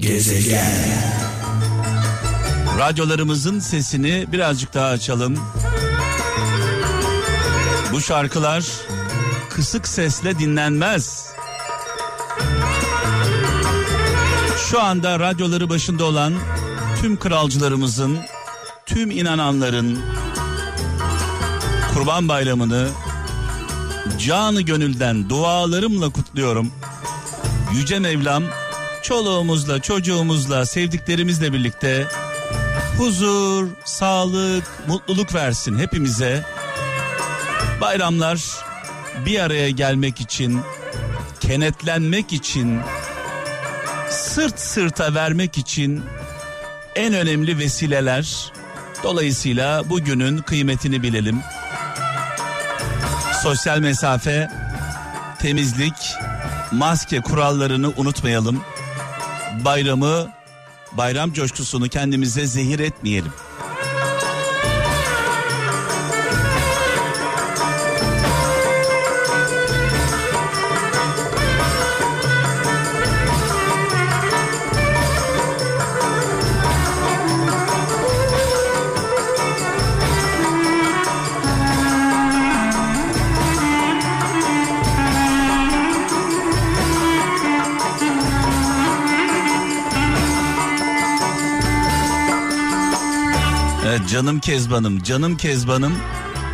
Gezegen. Radyolarımızın sesini birazcık daha açalım. Bu şarkılar kısık sesle dinlenmez. Şu anda radyoları başında olan tüm kralcılarımızın, tüm inananların Kurban Bayramını canı gönülden dualarımla kutluyorum. Yüce Mevlam çoluğumuzla, çocuğumuzla, sevdiklerimizle birlikte huzur, sağlık, mutluluk versin hepimize. Bayramlar bir araya gelmek için, kenetlenmek için, sırt sırta vermek için en önemli vesileler. Dolayısıyla bugünün kıymetini bilelim. Sosyal mesafe, temizlik, maske kurallarını unutmayalım. Bayramı, bayram coşkusunu kendimize zehir etmeyelim. Canım Kezban'ım, canım Kezban'ım.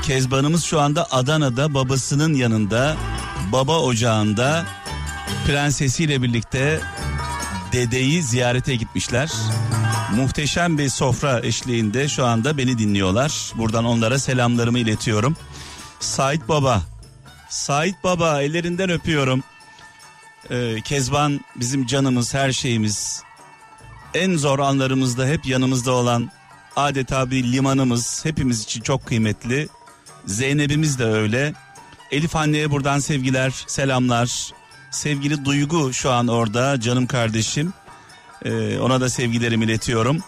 Kezban'ımız şu anda Adana'da babasının yanında, baba ocağında prensesiyle birlikte dedeyi ziyarete gitmişler. Muhteşem bir sofra eşliğinde şu anda beni dinliyorlar. Buradan onlara selamlarımı iletiyorum. Sait Baba, Sait Baba ellerinden öpüyorum. Ee, Kezban bizim canımız, her şeyimiz. En zor anlarımızda hep yanımızda olan adeta bir limanımız hepimiz için çok kıymetli. Zeynep'imiz de öyle. Elif anneye buradan sevgiler, selamlar. Sevgili Duygu şu an orada canım kardeşim. Ee, ona da sevgilerimi iletiyorum.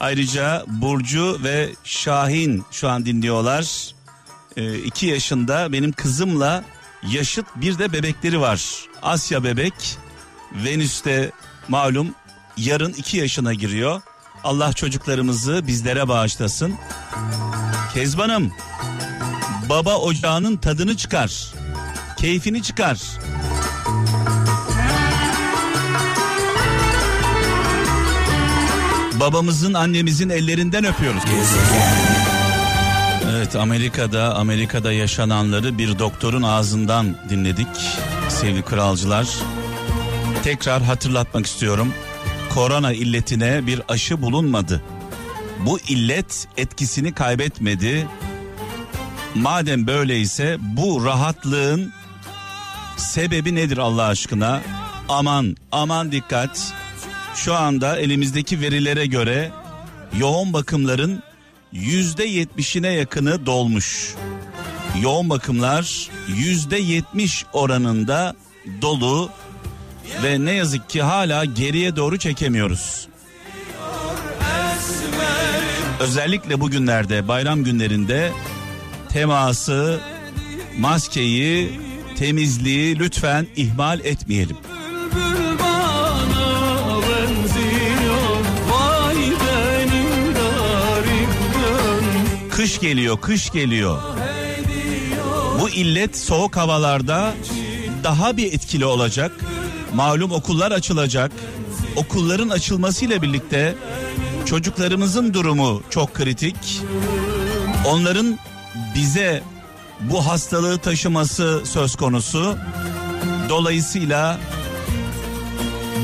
Ayrıca Burcu ve Şahin şu an dinliyorlar. Ee, iki yaşında benim kızımla yaşıt bir de bebekleri var. Asya bebek, Venüs'te malum yarın iki yaşına giriyor. Allah çocuklarımızı bizlere bağışlasın. Kezban'ım baba ocağının tadını çıkar. Keyfini çıkar. Babamızın annemizin ellerinden öpüyoruz. Evet Amerika'da Amerika'da yaşananları bir doktorun ağzından dinledik sevgili kralcılar. Tekrar hatırlatmak istiyorum. Korona illetine bir aşı bulunmadı. Bu illet etkisini kaybetmedi. Madem böyleyse bu rahatlığın sebebi nedir Allah aşkına? Aman aman dikkat. Şu anda elimizdeki verilere göre yoğun bakımların yüzde yetmişine yakını dolmuş. Yoğun bakımlar yüzde yetmiş oranında dolu ve ne yazık ki hala geriye doğru çekemiyoruz. Özellikle bugünlerde bayram günlerinde teması, maskeyi, temizliği lütfen ihmal etmeyelim. Kış geliyor, kış geliyor. Bu illet soğuk havalarda daha bir etkili olacak. Malum okullar açılacak. Okulların açılmasıyla birlikte çocuklarımızın durumu çok kritik. Onların bize bu hastalığı taşıması söz konusu. Dolayısıyla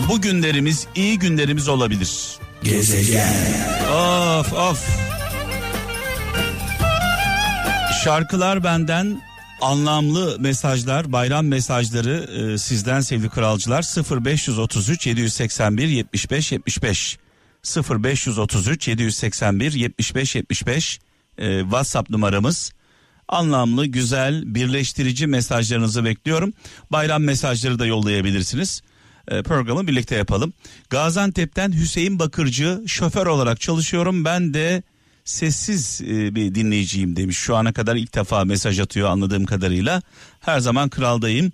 bu günlerimiz iyi günlerimiz olabilir. Gezegen. Of of. Şarkılar benden anlamlı mesajlar, bayram mesajları e, sizden sevgili kralcılar 0533 781 75 75 0533 781 75 75 e, WhatsApp numaramız. Anlamlı, güzel, birleştirici mesajlarınızı bekliyorum. Bayram mesajları da yollayabilirsiniz. E, programı birlikte yapalım. Gaziantep'ten Hüseyin Bakırcı şoför olarak çalışıyorum. Ben de sessiz e, bir dinleyiciyim demiş. Şu ana kadar ilk defa mesaj atıyor anladığım kadarıyla. Her zaman kraldayım.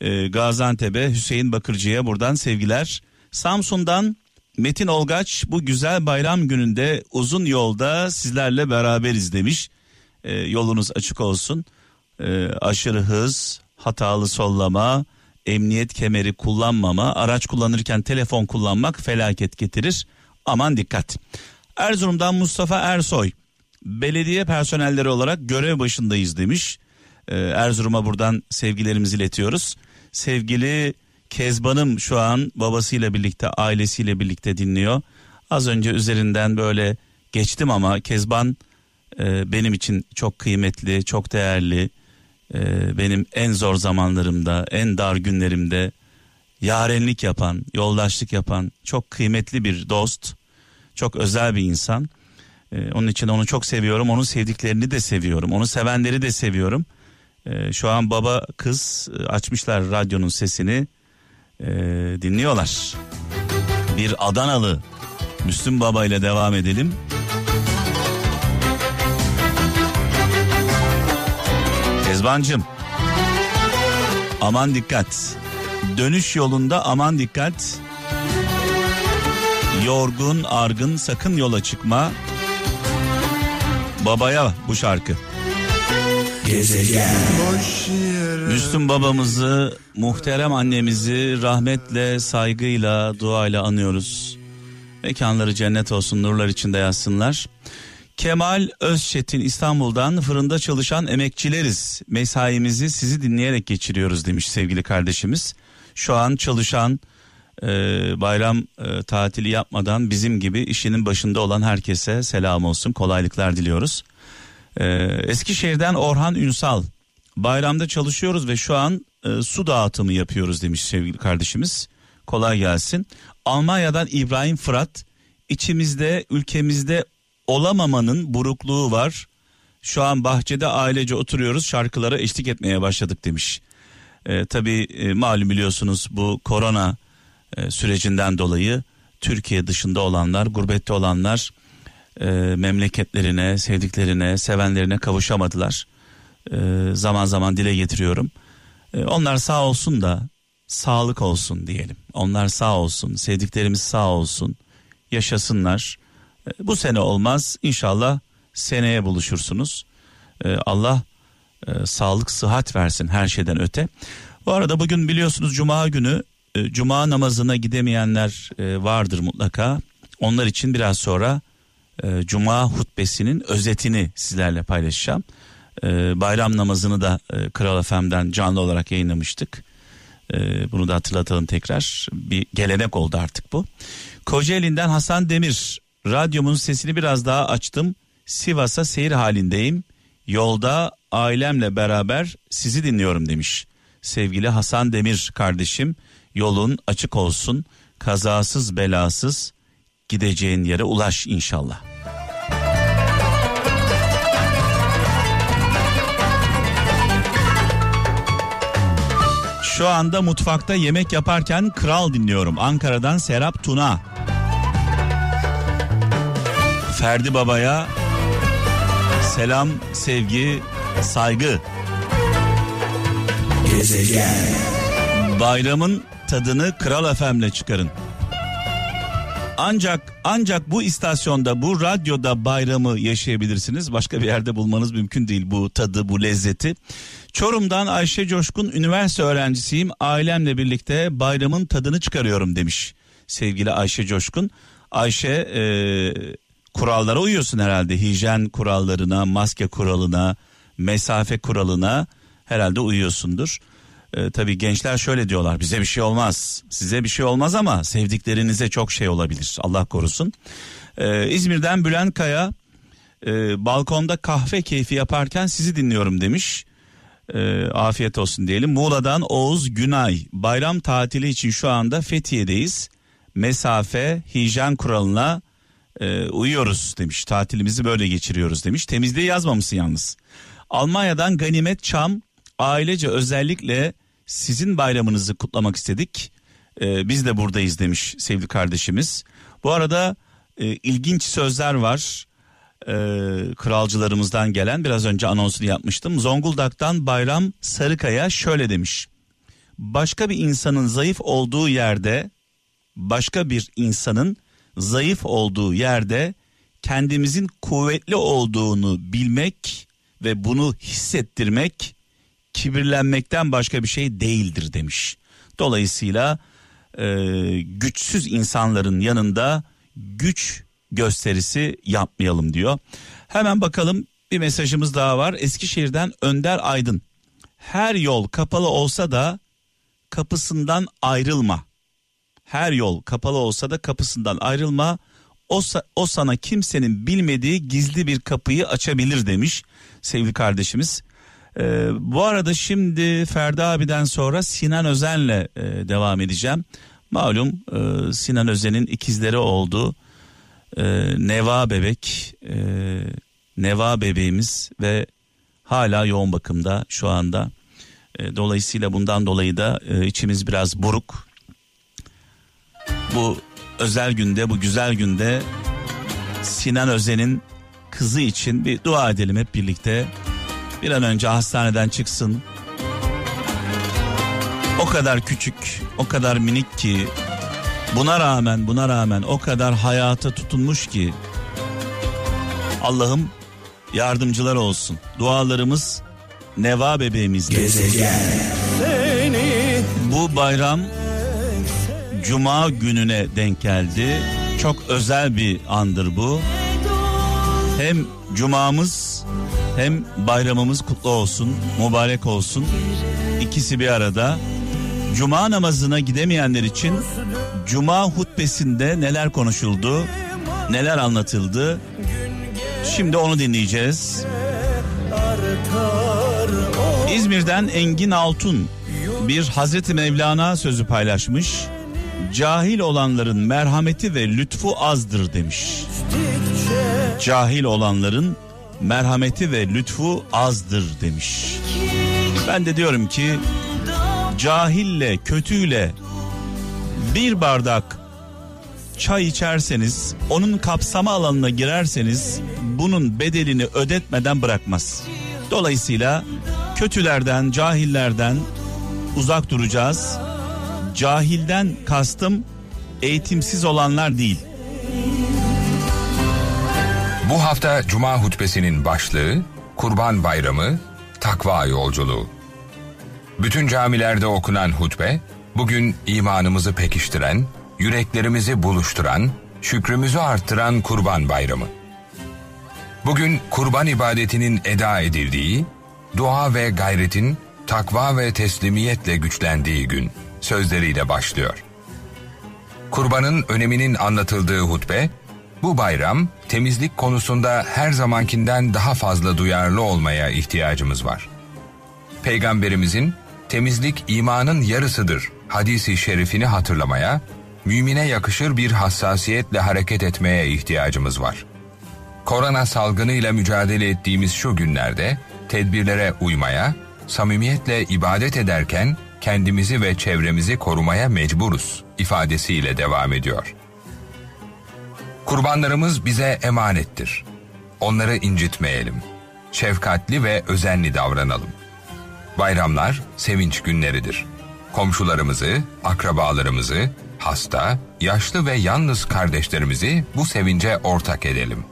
E, Gaziantep'e Hüseyin Bakırcı'ya buradan sevgiler. Samsun'dan Metin Olgaç bu güzel bayram gününde uzun yolda sizlerle beraberiz demiş. Ee, yolunuz açık olsun. Ee, aşırı hız, hatalı sollama, emniyet kemeri kullanmama, araç kullanırken telefon kullanmak felaket getirir. Aman dikkat. Erzurum'dan Mustafa Ersoy. Belediye personelleri olarak görev başındayız demiş. Ee, Erzurum'a buradan sevgilerimizi iletiyoruz. Sevgili Kezban'ım şu an babasıyla birlikte ailesiyle birlikte dinliyor. Az önce üzerinden böyle geçtim ama Kezban e, benim için çok kıymetli, çok değerli. E, benim en zor zamanlarımda, en dar günlerimde yarenlik yapan, yoldaşlık yapan çok kıymetli bir dost, çok özel bir insan. E, onun için onu çok seviyorum, onun sevdiklerini de seviyorum, onu sevenleri de seviyorum. E, şu an baba kız e, açmışlar radyonun sesini e, dinliyorlar. Bir Adanalı Müslüm Baba ile devam edelim. Kezbancım aman dikkat. Dönüş yolunda aman dikkat. Yorgun argın sakın yola çıkma. Babaya bu şarkı. Müslüm babamızı, muhterem annemizi rahmetle, saygıyla, duayla anıyoruz. Mekanları cennet olsun, nurlar içinde yazsınlar. Kemal Özçetin İstanbul'dan fırında çalışan emekçileriz. Mesaimizi sizi dinleyerek geçiriyoruz demiş sevgili kardeşimiz. Şu an çalışan e, bayram e, tatili yapmadan bizim gibi işinin başında olan herkese selam olsun, kolaylıklar diliyoruz. Ee, Eskişehir'den Orhan Ünsal. Bayramda çalışıyoruz ve şu an e, su dağıtımı yapıyoruz demiş sevgili kardeşimiz. Kolay gelsin. Almanya'dan İbrahim Fırat. İçimizde ülkemizde olamamanın burukluğu var. Şu an bahçede ailece oturuyoruz şarkılara eşlik etmeye başladık demiş. Ee, tabii e, malum biliyorsunuz bu korona e, sürecinden dolayı Türkiye dışında olanlar, gurbette olanlar e, memleketlerine, sevdiklerine, sevenlerine kavuşamadılar. E, zaman zaman dile getiriyorum. E, onlar sağ olsun da sağlık olsun diyelim. Onlar sağ olsun, sevdiklerimiz sağ olsun, yaşasınlar. E, bu sene olmaz, inşallah seneye buluşursunuz. E, Allah e, sağlık, sıhhat versin her şeyden öte. Bu arada bugün biliyorsunuz Cuma günü e, Cuma namazına gidemeyenler e, vardır mutlaka. Onlar için biraz sonra e, Cuma hutbesinin özetini sizlerle paylaşacağım. Bayram namazını da Kral FM'den canlı olarak yayınlamıştık. Bunu da hatırlatalım tekrar. Bir gelenek oldu artık bu. Kocaeli'nden Hasan Demir. Radyomun sesini biraz daha açtım. Sivas'a seyir halindeyim. Yolda ailemle beraber sizi dinliyorum demiş. Sevgili Hasan Demir kardeşim yolun açık olsun. Kazasız belasız gideceğin yere ulaş inşallah. Şu anda mutfakta yemek yaparken Kral dinliyorum. Ankara'dan Serap Tuna. Ferdi Baba'ya selam, sevgi, saygı. Gezegen. Bayramın tadını Kral FM'le çıkarın. Ancak ancak bu istasyonda bu radyoda bayramı yaşayabilirsiniz. Başka bir yerde bulmanız mümkün değil bu tadı bu lezzeti. Çorum'dan Ayşe Coşkun üniversite öğrencisiyim. Ailemle birlikte bayramın tadını çıkarıyorum demiş sevgili Ayşe Coşkun. Ayşe e, kurallara uyuyorsun herhalde. Hijyen kurallarına, maske kuralına, mesafe kuralına herhalde uyuyorsundur. Ee, tabii gençler şöyle diyorlar bize bir şey olmaz size bir şey olmaz ama sevdiklerinize çok şey olabilir Allah korusun. Ee, İzmir'den Bülent Kaya e, balkonda kahve keyfi yaparken sizi dinliyorum demiş. Ee, afiyet olsun diyelim. Muğla'dan Oğuz Günay bayram tatili için şu anda Fethiye'deyiz. Mesafe hijyen kuralına e, uyuyoruz demiş. Tatilimizi böyle geçiriyoruz demiş. Temizliği yazmamışsın yalnız. Almanya'dan Ganimet Çam ailece özellikle sizin bayramınızı kutlamak istedik. Ee, biz de buradayız demiş sevgili kardeşimiz. Bu arada e, ilginç sözler var. E, kralcılarımızdan gelen biraz önce anonsunu yapmıştım. Zonguldak'tan Bayram Sarıkaya şöyle demiş. Başka bir insanın zayıf olduğu yerde başka bir insanın zayıf olduğu yerde kendimizin kuvvetli olduğunu bilmek ve bunu hissettirmek kibirlenmekten başka bir şey değildir demiş. Dolayısıyla e, güçsüz insanların yanında güç gösterisi yapmayalım diyor. Hemen bakalım bir mesajımız daha var. Eskişehir'den Önder Aydın. Her yol kapalı olsa da kapısından ayrılma. Her yol kapalı olsa da kapısından ayrılma. O, o sana kimsenin bilmediği gizli bir kapıyı açabilir demiş sevgili kardeşimiz. Ee, bu arada şimdi Ferdi abiden sonra Sinan Özen'le e, devam edeceğim. Malum e, Sinan Özen'in ikizleri oldu. E, Neva bebek, e, Neva bebeğimiz ve hala yoğun bakımda şu anda. E, dolayısıyla bundan dolayı da e, içimiz biraz buruk. Bu özel günde, bu güzel günde Sinan Özen'in kızı için bir dua edelim hep birlikte. Bir an önce hastaneden çıksın. O kadar küçük, o kadar minik ki buna rağmen buna rağmen o kadar hayata tutunmuş ki Allah'ım yardımcılar olsun. Dualarımız Neva bebeğimizle. Gezegen. Bu bayram Cuma gününe denk geldi. Çok özel bir andır bu. Hem cumamız hem bayramımız kutlu olsun, mübarek olsun. İkisi bir arada. Cuma namazına gidemeyenler için Cuma hutbesinde neler konuşuldu, neler anlatıldı. Şimdi onu dinleyeceğiz. İzmir'den Engin Altun bir Hazreti Mevlana sözü paylaşmış. Cahil olanların merhameti ve lütfu azdır demiş. Cahil olanların merhameti ve lütfu azdır demiş. Ben de diyorum ki cahille, kötüyle bir bardak çay içerseniz, onun kapsama alanına girerseniz bunun bedelini ödetmeden bırakmaz. Dolayısıyla kötülerden, cahillerden uzak duracağız. Cahilden kastım eğitimsiz olanlar değil. Bu hafta Cuma hutbesinin başlığı Kurban Bayramı, Takva Yolculuğu. Bütün camilerde okunan hutbe, bugün imanımızı pekiştiren, yüreklerimizi buluşturan, şükrümüzü arttıran Kurban Bayramı. Bugün kurban ibadetinin eda edildiği, dua ve gayretin takva ve teslimiyetle güçlendiği gün sözleriyle başlıyor. Kurbanın öneminin anlatıldığı hutbe, bu bayram temizlik konusunda her zamankinden daha fazla duyarlı olmaya ihtiyacımız var. Peygamberimizin temizlik imanın yarısıdır hadisi şerifini hatırlamaya, mümine yakışır bir hassasiyetle hareket etmeye ihtiyacımız var. Korona salgınıyla mücadele ettiğimiz şu günlerde tedbirlere uymaya, samimiyetle ibadet ederken kendimizi ve çevremizi korumaya mecburuz ifadesiyle devam ediyor. Kurbanlarımız bize emanettir. Onları incitmeyelim. Şefkatli ve özenli davranalım. Bayramlar sevinç günleridir. Komşularımızı, akrabalarımızı, hasta, yaşlı ve yalnız kardeşlerimizi bu sevince ortak edelim.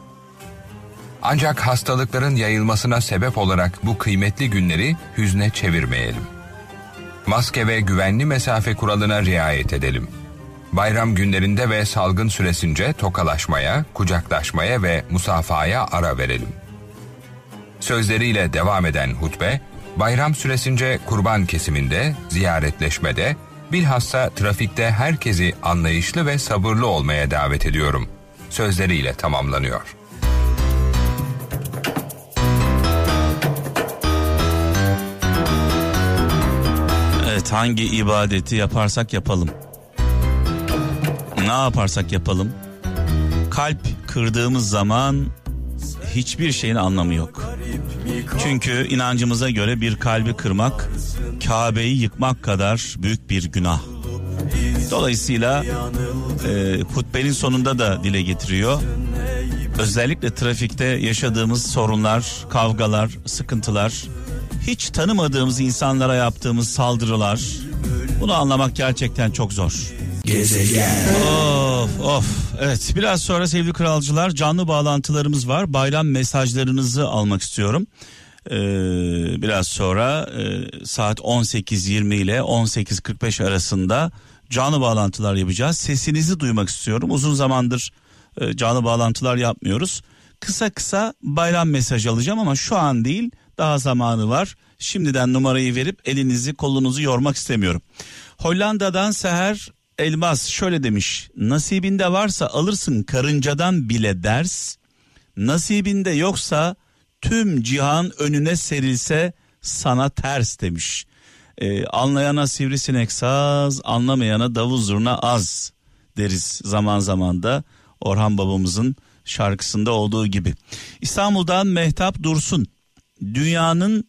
Ancak hastalıkların yayılmasına sebep olarak bu kıymetli günleri hüzne çevirmeyelim. Maske ve güvenli mesafe kuralına riayet edelim. Bayram günlerinde ve salgın süresince tokalaşmaya, kucaklaşmaya ve musafaya ara verelim. Sözleriyle devam eden hutbe, bayram süresince kurban kesiminde, ziyaretleşmede, bilhassa trafikte herkesi anlayışlı ve sabırlı olmaya davet ediyorum. Sözleriyle tamamlanıyor. Evet hangi ibadeti yaparsak yapalım. Ne yaparsak yapalım. Kalp kırdığımız zaman hiçbir şeyin anlamı yok. Çünkü inancımıza göre bir kalbi kırmak Kabe'yi yıkmak kadar büyük bir günah. Dolayısıyla e, hutbenin sonunda da dile getiriyor. Özellikle trafikte yaşadığımız sorunlar, kavgalar, sıkıntılar, hiç tanımadığımız insanlara yaptığımız saldırılar bunu anlamak gerçekten çok zor. Of of. Evet biraz sonra sevgili kralcılar canlı bağlantılarımız var. Bayram mesajlarınızı almak istiyorum. Ee, biraz sonra e, saat 18.20 ile 18.45 arasında canlı bağlantılar yapacağız. Sesinizi duymak istiyorum. Uzun zamandır e, canlı bağlantılar yapmıyoruz. Kısa kısa bayram mesajı alacağım ama şu an değil daha zamanı var. Şimdiden numarayı verip elinizi kolunuzu yormak istemiyorum. Hollanda'dan Seher Elmas şöyle demiş. Nasibinde varsa alırsın karıncadan bile ders. Nasibinde yoksa tüm cihan önüne serilse sana ters demiş. Ee, anlayana sivrisinek saz, anlamayana davul zurna az deriz zaman zaman da Orhan babamızın şarkısında olduğu gibi. İstanbul'dan Mehtap Dursun. Dünyanın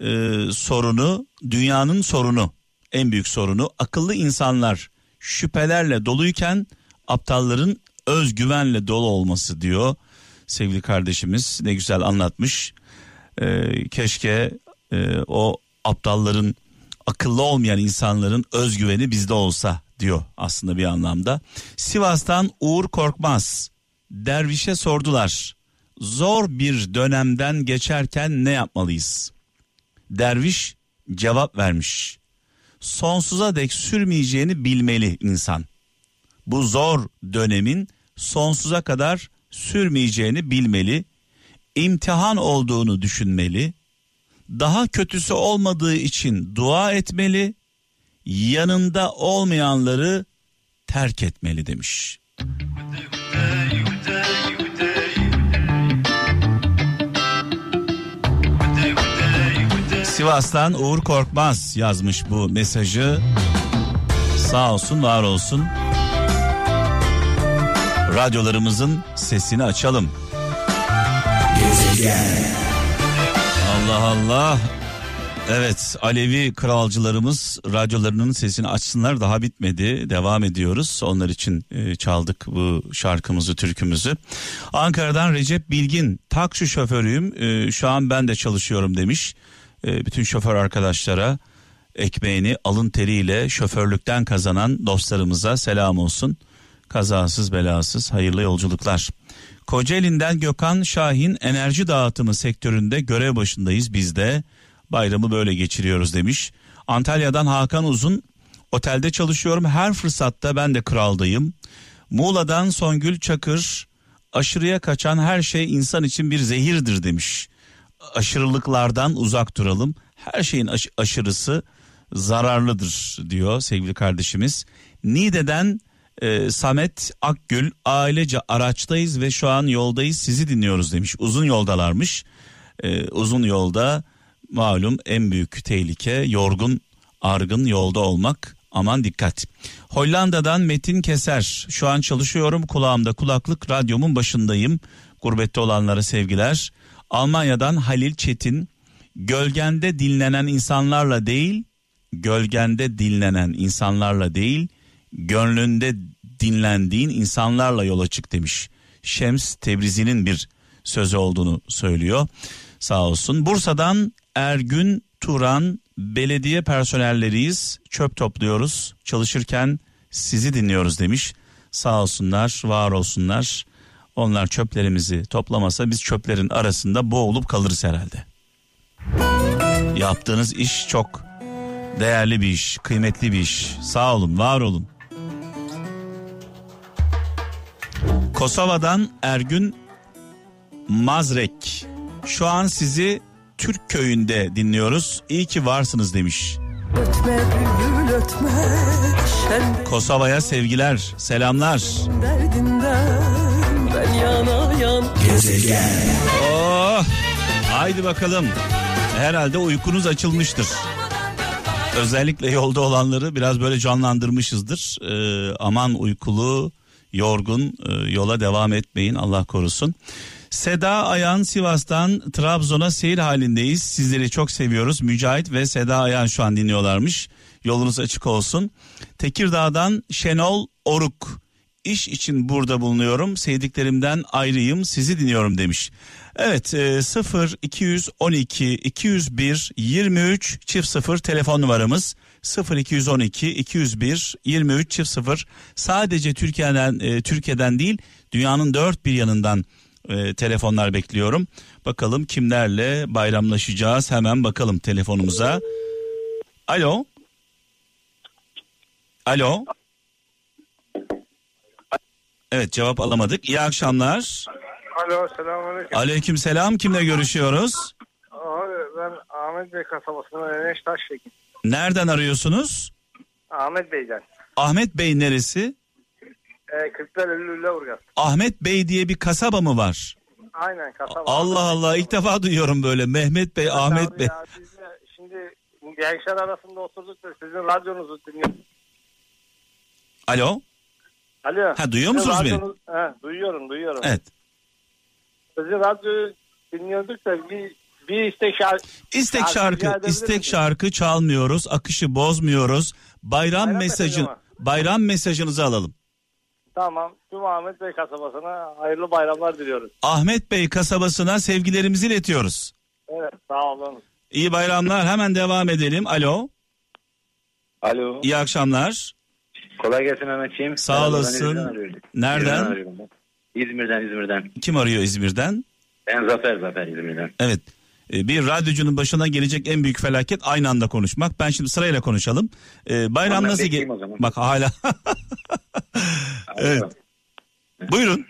e, sorunu, dünyanın sorunu, en büyük sorunu akıllı insanlar şüphelerle doluyken aptalların özgüvenle dolu olması diyor sevgili kardeşimiz ne güzel anlatmış. Ee, keşke e, o aptalların akıllı olmayan insanların özgüveni bizde olsa diyor aslında bir anlamda. Sivas'tan Uğur Korkmaz dervişe sordular. Zor bir dönemden geçerken ne yapmalıyız? Derviş cevap vermiş. Sonsuza dek sürmeyeceğini bilmeli insan. Bu zor dönemin sonsuza kadar sürmeyeceğini bilmeli. imtihan olduğunu düşünmeli. Daha kötüsü olmadığı için dua etmeli. Yanında olmayanları terk etmeli demiş. Sivas'tan Uğur Korkmaz yazmış bu mesajı. Sağ olsun, var olsun. Radyolarımızın sesini açalım. Allah Allah. Evet Alevi kralcılarımız radyolarının sesini açsınlar daha bitmedi devam ediyoruz onlar için e, çaldık bu şarkımızı türkümüzü Ankara'dan Recep Bilgin taksi şoförüyüm e, şu an ben de çalışıyorum demiş e, bütün şoför arkadaşlara ekmeğini alın teriyle şoförlükten kazanan dostlarımıza selam olsun kazasız belasız hayırlı yolculuklar. Kocaeli'nden Gökhan Şahin enerji dağıtımı sektöründe görev başındayız biz de. Bayramı böyle geçiriyoruz demiş. Antalya'dan Hakan Uzun otelde çalışıyorum her fırsatta ben de kraldayım. Muğla'dan Songül Çakır aşırıya kaçan her şey insan için bir zehirdir demiş. Aşırılıklardan uzak duralım. Her şeyin aş- aşırısı zararlıdır diyor sevgili kardeşimiz. Niğde'den e, Samet Akgül ailece araçtayız ve şu an yoldayız sizi dinliyoruz demiş. Uzun yoldalarmış. E, uzun yolda malum en büyük tehlike yorgun argın yolda olmak. Aman dikkat. Hollanda'dan Metin Keser. Şu an çalışıyorum kulağımda kulaklık radyomun başındayım. Gurbette olanlara sevgiler. Almanya'dan Halil Çetin. Gölgende dinlenen insanlarla değil, gölgende dinlenen insanlarla değil, gönlünde dinlendiğin insanlarla yola çık demiş. Şems Tebrizi'nin bir sözü olduğunu söylüyor. Sağ olsun. Bursa'dan Ergün Turan belediye personelleriyiz. Çöp topluyoruz. Çalışırken sizi dinliyoruz demiş. Sağ olsunlar, var olsunlar. Onlar çöplerimizi toplamasa biz çöplerin arasında boğulup kalırız herhalde. Yaptığınız iş çok değerli bir iş, kıymetli bir iş. Sağ olun, var olun. Kosova'dan Ergün Mazrek. Şu an sizi Türk köyünde dinliyoruz. İyi ki varsınız demiş. Ötme bülbül ötme Kosova'ya sevgiler, selamlar. derdinden yana yan Oh, haydi bakalım. Herhalde uykunuz açılmıştır. Özellikle yolda olanları biraz böyle canlandırmışızdır. Ee, aman uykulu, yorgun e, yola devam etmeyin Allah korusun. Seda Ayan Sivas'tan Trabzon'a seyir halindeyiz. Sizleri çok seviyoruz. Mücahit ve Seda Ayan şu an dinliyorlarmış. Yolunuz açık olsun. Tekirdağ'dan Şenol Oruk. İş için burada bulunuyorum. Sevdiklerimden ayrıyım. Sizi dinliyorum demiş. Evet e, 0 212 201 23 çift 0 telefon numaramız. 0212 201 23 çift 0 sadece Türkiye'den e, Türkiye'den değil dünyanın dört bir yanından e, telefonlar bekliyorum. Bakalım kimlerle bayramlaşacağız hemen bakalım telefonumuza. Alo. Alo. Evet cevap alamadık. İyi akşamlar. Alo selamünaleyküm. Aleyküm selam. Kimle görüşüyoruz? Abi ben Ahmet Bey kasabasından Eneş Taştekin. Nereden arıyorsunuz? Ahmet Bey'den. Ahmet Bey neresi? E, Kırklar Lüleburgaz. Ahmet Bey diye bir kasaba mı var? Aynen kasaba. Allah Allah ilk defa duyuyorum böyle Mehmet Bey, Ahmet Abi Bey. Ya, biz de şimdi gençler arasında oturduk da sizin radyonuzu dinliyoruz. Alo. Alo. Ha, duyuyor musunuz beni? radyonuz- He, duyuyorum duyuyorum. Evet. Sizin radyoyu dinliyorduk da bir, bir istek şarkı. İstek Şarkı istek şarkı çalmıyoruz, akışı bozmuyoruz. Bayram, Bayram mesajı, bayram mesajınızı alalım. Tamam. Tüm Ahmet Bey kasabasına hayırlı bayramlar diliyoruz. Ahmet Bey kasabasına sevgilerimizi iletiyoruz. Evet sağ olun. İyi bayramlar. Hemen devam edelim. Alo. Alo. İyi akşamlar. Kolay gelsin Mehmetciğim. Sağ ben olasın. Nereden? İzmir'den. İzmir'den İzmir'den. Kim arıyor İzmir'den? Ben Zafer Zafer İzmir'den. Evet. Ee, Bir radyocunun başına gelecek en büyük felaket aynı anda konuşmak. Ben şimdi sırayla konuşalım. Ee, bayram ben nasıl ge-. Bak hala. Evet. Buyurun.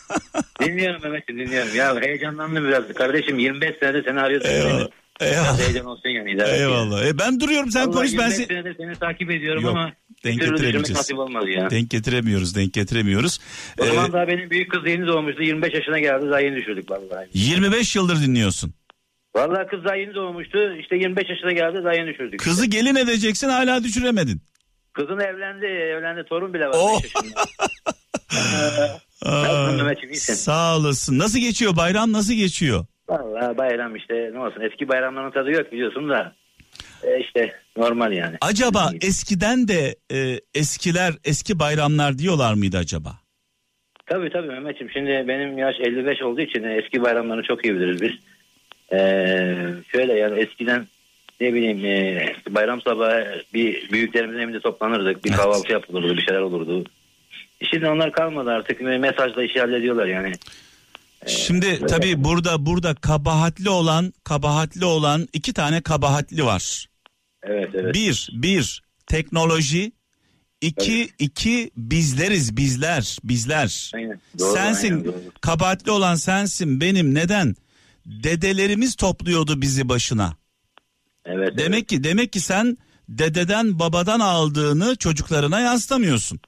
Dinliyorum Mehmetciğim dinliyorum. Ya heyecanlandım biraz. Kardeşim 25 senedir seni arıyorsun. Eyvallah. Eyvallah. heyecan olsun yani. Eyvallah. E ben duruyorum sen yani. konuş ben Vallahi se- 25 senedir seni takip ediyorum Yok, ama denk bir türlü düşürmek getiremeyeceğiz. nasip olmadı ya. denk getiremiyoruz, denk getiremiyoruz. o Ee, zaman daha benim büyük kız yeni doğmuştu. 25 yaşına geldi. Daha yeni düşürdük vallahi. 25 yıldır dinliyorsun. Vallahi kız daha yeni doğmuştu. İşte 25 yaşına geldi. Daha yeni düşürdük. Kızı gelin edeceksin hala düşüremedin. Kızın evlendi. Evlendi. Torun bile var. Oh. 5 yaşında. Aa, Nasılsın Mehmetciğim, iyisin? sağ olasın. Nasıl geçiyor bayram nasıl geçiyor? Vallahi bayram işte ne olsun eski bayramların tadı yok biliyorsun da e, işte normal yani. Acaba eskiden de e, eskiler eski bayramlar diyorlar mıydı acaba? Tabii tabii Mehmetciğim şimdi benim yaş 55 olduğu için eski bayramlarını çok iyi biliriz biz. Ee, şöyle yani eskiden ne bileyim e, bayram sabahı bir büyüklerimizin evinde toplanırdık bir Evet. kahvaltı yapılırdı bir şeyler olurdu. Şimdi onlar kalmadı artık mesajla işi hallediyorlar yani. Şimdi tabii burada burada kabahatli olan kabahatli olan iki tane kabahatli var. Evet evet. Bir bir teknoloji iki iki bizleriz bizler bizler. Aynen. Doğru, sensin aynen, doğru. kabahatli olan sensin benim neden? Dedelerimiz topluyordu bizi başına. Evet, evet. Demek ki demek ki sen dededen babadan aldığını çocuklarına yansıtamıyorsun.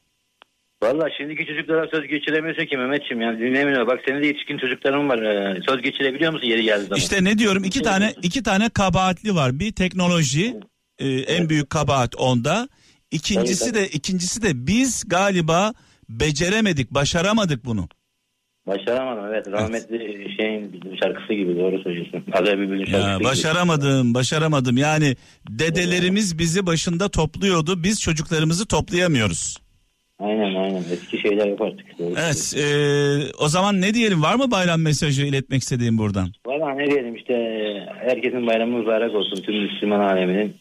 Valla şimdiki çocuklara söz geçiremiyorsun ki Mehmetciğim yani dinlemiyor. Bak senin de yetişkin çocukların var. Ee, söz geçirebiliyor musun yeri geldiği zaman? İşte ne diyorum iki tane iki tane kabahatli var. Bir teknoloji e, en büyük kabahat onda. İkincisi de ikincisi de biz galiba beceremedik, başaramadık bunu. Başaramadım evet. Rahmetli şeyin şarkısı gibi doğru söylüyorsun. Azar Bülbül'ün şarkısı Ya gibi. başaramadım, başaramadım. Yani dedelerimiz bizi başında topluyordu. Biz çocuklarımızı toplayamıyoruz. Aynen aynen. Eski şeyler yok artık. Doğru Evet, söylüyorsun. e, o zaman ne diyelim? Var mı bayram mesajı iletmek istediğim buradan? Valla ne diyelim işte herkesin bayramı mübarek olsun. Tüm Müslüman aleminin.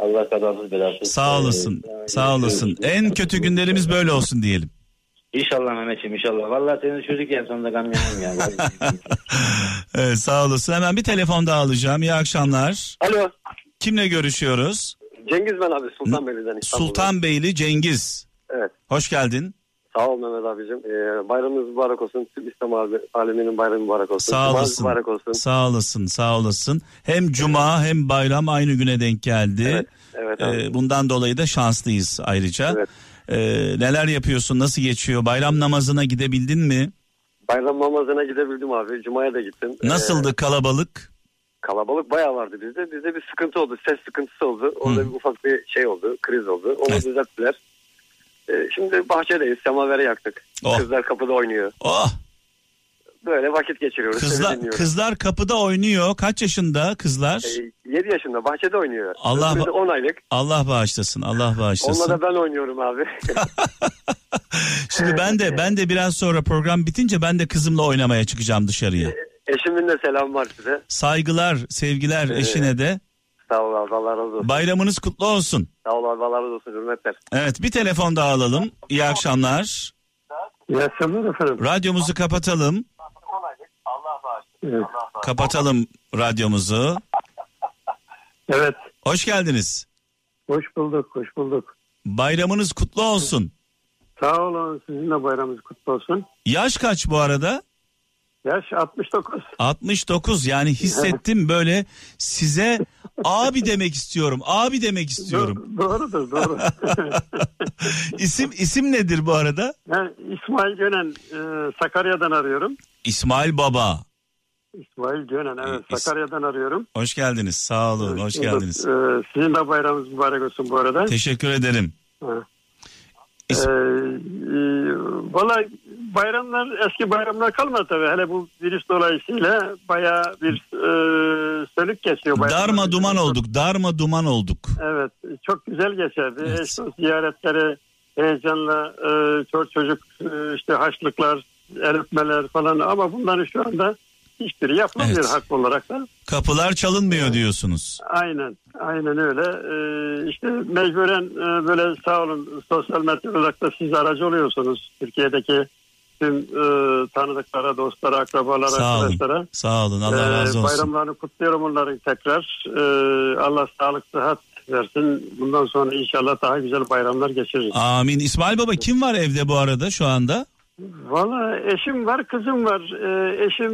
Allah kazasız belasız. Sağ olasın, Ee, sağ olasın. En kötü günlerimiz böyle olsun diyelim. İnşallah Mehmetciğim inşallah. Valla seni düşürdük en sonunda gam yemem ya. Vallahi. Evet, sağ olasın. Hemen bir telefon daha alacağım. İyi akşamlar. Alo. Kimle görüşüyoruz? Cengiz ben abi Sultanbeyli'den İstanbul'dan. Sultanbeyli Cengiz. Evet. Hoş geldin. Sağ ol Mehmet abicim. Ee, bayramınız mübarek olsun. Tüm İslam aleminin bayramı mübarek olsun. Sağ olasın. mübarek olsun. Sağ olasın, sağ olasın. Hem cuma hem bayram aynı güne denk geldi. Evet, evet abi. Ee, bundan dolayı da şanslıyız ayrıca. Evet. Ee, neler yapıyorsun? Nasıl geçiyor? Bayram namazına gidebildin mi? Bayram namazına gidebildim abi. Cuma'ya da gittim. Nasıldı Ee, kalabalık? kalabalık bayağı vardı bizde. Bizde bir sıkıntı oldu. Ses sıkıntısı oldu. Orada bir ufak bir şey oldu. Kriz oldu. Onu Evet. düzelttiler. Ee, şimdi bahçedeyiz. Semaveri yaktık. Oh. Kızlar kapıda oynuyor. Oh, Böyle vakit geçiriyoruz. kızlar kızlar kapıda oynuyor. Kaç yaşında kızlar? Ee, 7 yaşında bahçede oynuyor. Allah- de 10 aylık. Allah bağışlasın. Allah bağışlasın. Onunla da ben oynuyorum abi. Şimdi ben de ben de biraz sonra program bitince ben de kızımla oynamaya çıkacağım dışarıya. Eşimin de selam var size. Saygılar, sevgiler Ee, eşine de. Sağ ol abi Allah razı olsun. Bayramınız kutlu olsun. Sağ ol abi Allah razı olsun. Hürmetler. Evet bir telefon daha alalım. İyi akşamlar. İyi akşamlar efendim. Radyomuzu kapatalım. Evet. Kapatalım radyomuzu. evet. Hoş geldiniz. Hoş bulduk. Hoş bulduk. Bayramınız kutlu olsun. Sağ olun. Sizin de bayramınız kutlu olsun. Yaş kaç bu arada? Yaş 69. 69 yani hissettim böyle size abi demek istiyorum. Abi demek istiyorum. Do- doğrudur doğru. İsim isim nedir bu arada? ben İsmail Gönen e, Sakarya'dan arıyorum. İsmail Baba. İsmail Gönen evet İs- Sakarya'dan arıyorum. Hoş geldiniz. Sağ olun. Hoş geldiniz. E, sizin de bayramınız mübarek olsun bu arada. Teşekkür ederim. Ha. İs- Ee, e, Valla bayramlar eski bayramlar kalmadı tabii. Hele bu virüs dolayısıyla bayağı bir e, sönük geçiyor. bayramlar. Darma duman olduk. Darma duman olduk. Evet çok güzel geçerdi. Evet. Dost ziyaretleri heyecanla e, çocuk çocuk e, işte haçlıklar, el falan ama bunların şu anda hiçbiri yapılmıyor Evet. haklı olarak da. Kapılar çalınmıyor diyorsunuz. Aynen, aynen öyle. Ee, işte mecburen e, böyle sağ olun sosyal medya olarak da siz aracı oluyorsunuz. Türkiye'deki tüm e, tanıdıklara, dostlara, akrabalara, Sağ olun. arkadaşlara. Sağ olun. Allah Ee, razı olsun. Bayramlarını kutluyorum onların tekrar. Ee, Allah sağlık, sıhhat versin. Bundan sonra inşallah daha güzel bayramlar geçiririz. Amin. İsmail Baba kim var evde bu arada şu anda? Valla eşim var, kızım var. Ee, eşim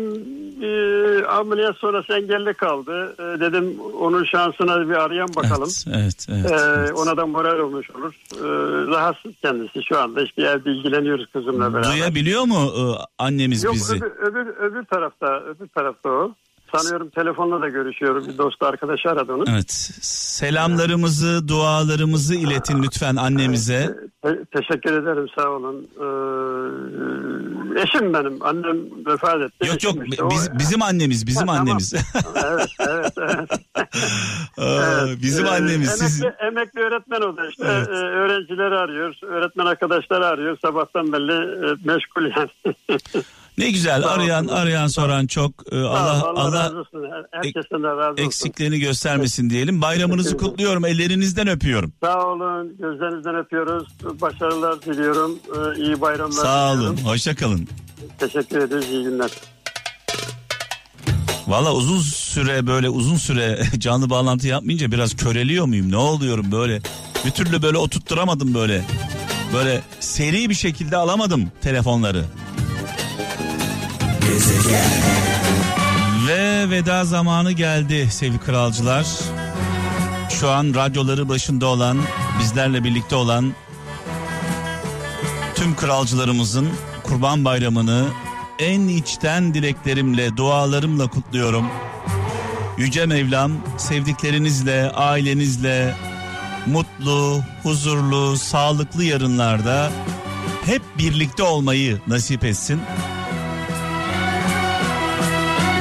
e, ameliyat sonrası engelli kaldı. Ee, dedim onun şansına bir arayan bakalım. Evet, evet, evet, Ee, evet. ona da moral olmuş olur. Ee, rahatsız kendisi şu anda. İşte evde ilgileniyoruz kızımla beraber. Duyabiliyor mu e, annemiz Yok bizi? öbür, öbür, öbür tarafta öbür tarafta o. Sanıyorum telefonla da görüşüyorum. Bir dost arkadaşı aradı onu. Evet. Selamlarımızı, dualarımızı iletin lütfen annemize. Te- teşekkür ederim sağ olun. Ee, eşim benim. Annem vefat etti. Yok yok işte. O- biz, bizim annemiz, bizim Ha, tamam. annemiz. evet evet evet. Evet. bizim Ee, annemiz. Siz Emekli, emekli öğretmen o da işte. Evet. Ee, öğrencileri arıyor. Öğretmen arkadaşları arıyor. Sabahtan belli e, meşgul yani. ne güzel Sağ arayan olsun. arayan soran çok. Ee, Allah Allah, Allah, razı olsun. Her- Herkesten de razı olsun. eksiklerini göstermesin diyelim. Bayramınızı kutluyorum. Ellerinizden öpüyorum. Sağ olun. Gözlerinizden öpüyoruz. Başarılar diliyorum. Ee, iyi bayramlar Sağ diliyorum. olun. Hoşça kalın. Teşekkür ederiz. İyi günler. Valla uzun süre böyle uzun süre canlı bağlantı yapmayınca biraz köreliyor muyum? Ne oluyorum böyle? Bir türlü böyle oturtturamadım böyle. Böyle seri bir şekilde alamadım telefonları. Ve veda zamanı geldi sevgili kralcılar. Şu an radyoları başında olan, bizlerle birlikte olan tüm kralcılarımızın Kurban Bayramı'nı en içten dileklerimle, dualarımla kutluyorum. Yüce Mevlam sevdiklerinizle, ailenizle mutlu, huzurlu, sağlıklı yarınlarda hep birlikte olmayı nasip etsin.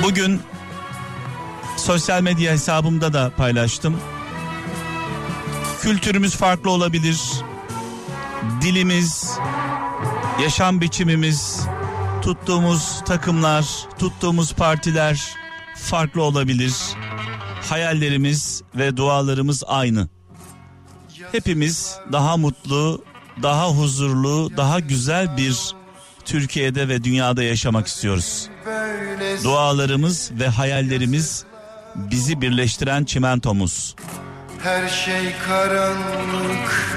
Bugün sosyal medya hesabımda da paylaştım. Kültürümüz farklı olabilir. Dilimiz, yaşam biçimimiz, tuttuğumuz takımlar, tuttuğumuz partiler farklı olabilir. Hayallerimiz ve dualarımız aynı. Hepimiz daha mutlu, daha huzurlu, daha güzel bir Türkiye'de ve dünyada yaşamak istiyoruz. Dualarımız ve hayallerimiz bizi birleştiren çimentomuz. Her şey karanlık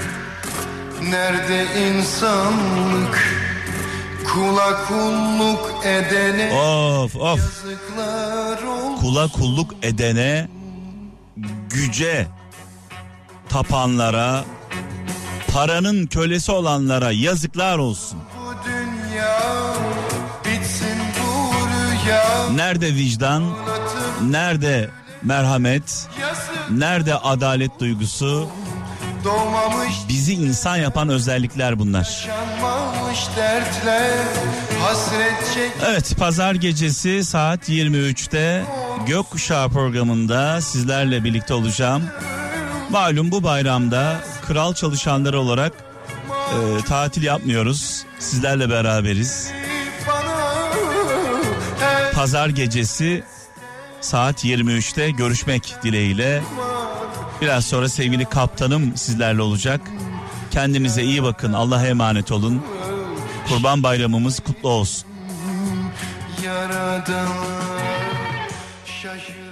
Nerede insanlık Kula kulluk edene Of of Yazıklar olsun kula kulluk edene, güce tapanlara, paranın kölesi olanlara yazıklar olsun. Nerede vicdan, nerede merhamet, nerede adalet duygusu? Bizi insan yapan özellikler bunlar. Evet pazar gecesi saat 23'te Gökkuşağı programında sizlerle birlikte olacağım. Malum bu bayramda kral çalışanları olarak e, tatil yapmıyoruz. Sizlerle beraberiz. Pazar gecesi saat 23'te görüşmek dileğiyle. Biraz sonra sevgili kaptanım sizlerle olacak. Kendinize iyi bakın. Allah'a emanet olun. Kurban bayramımız kutlu olsun. Yaradan şaşıran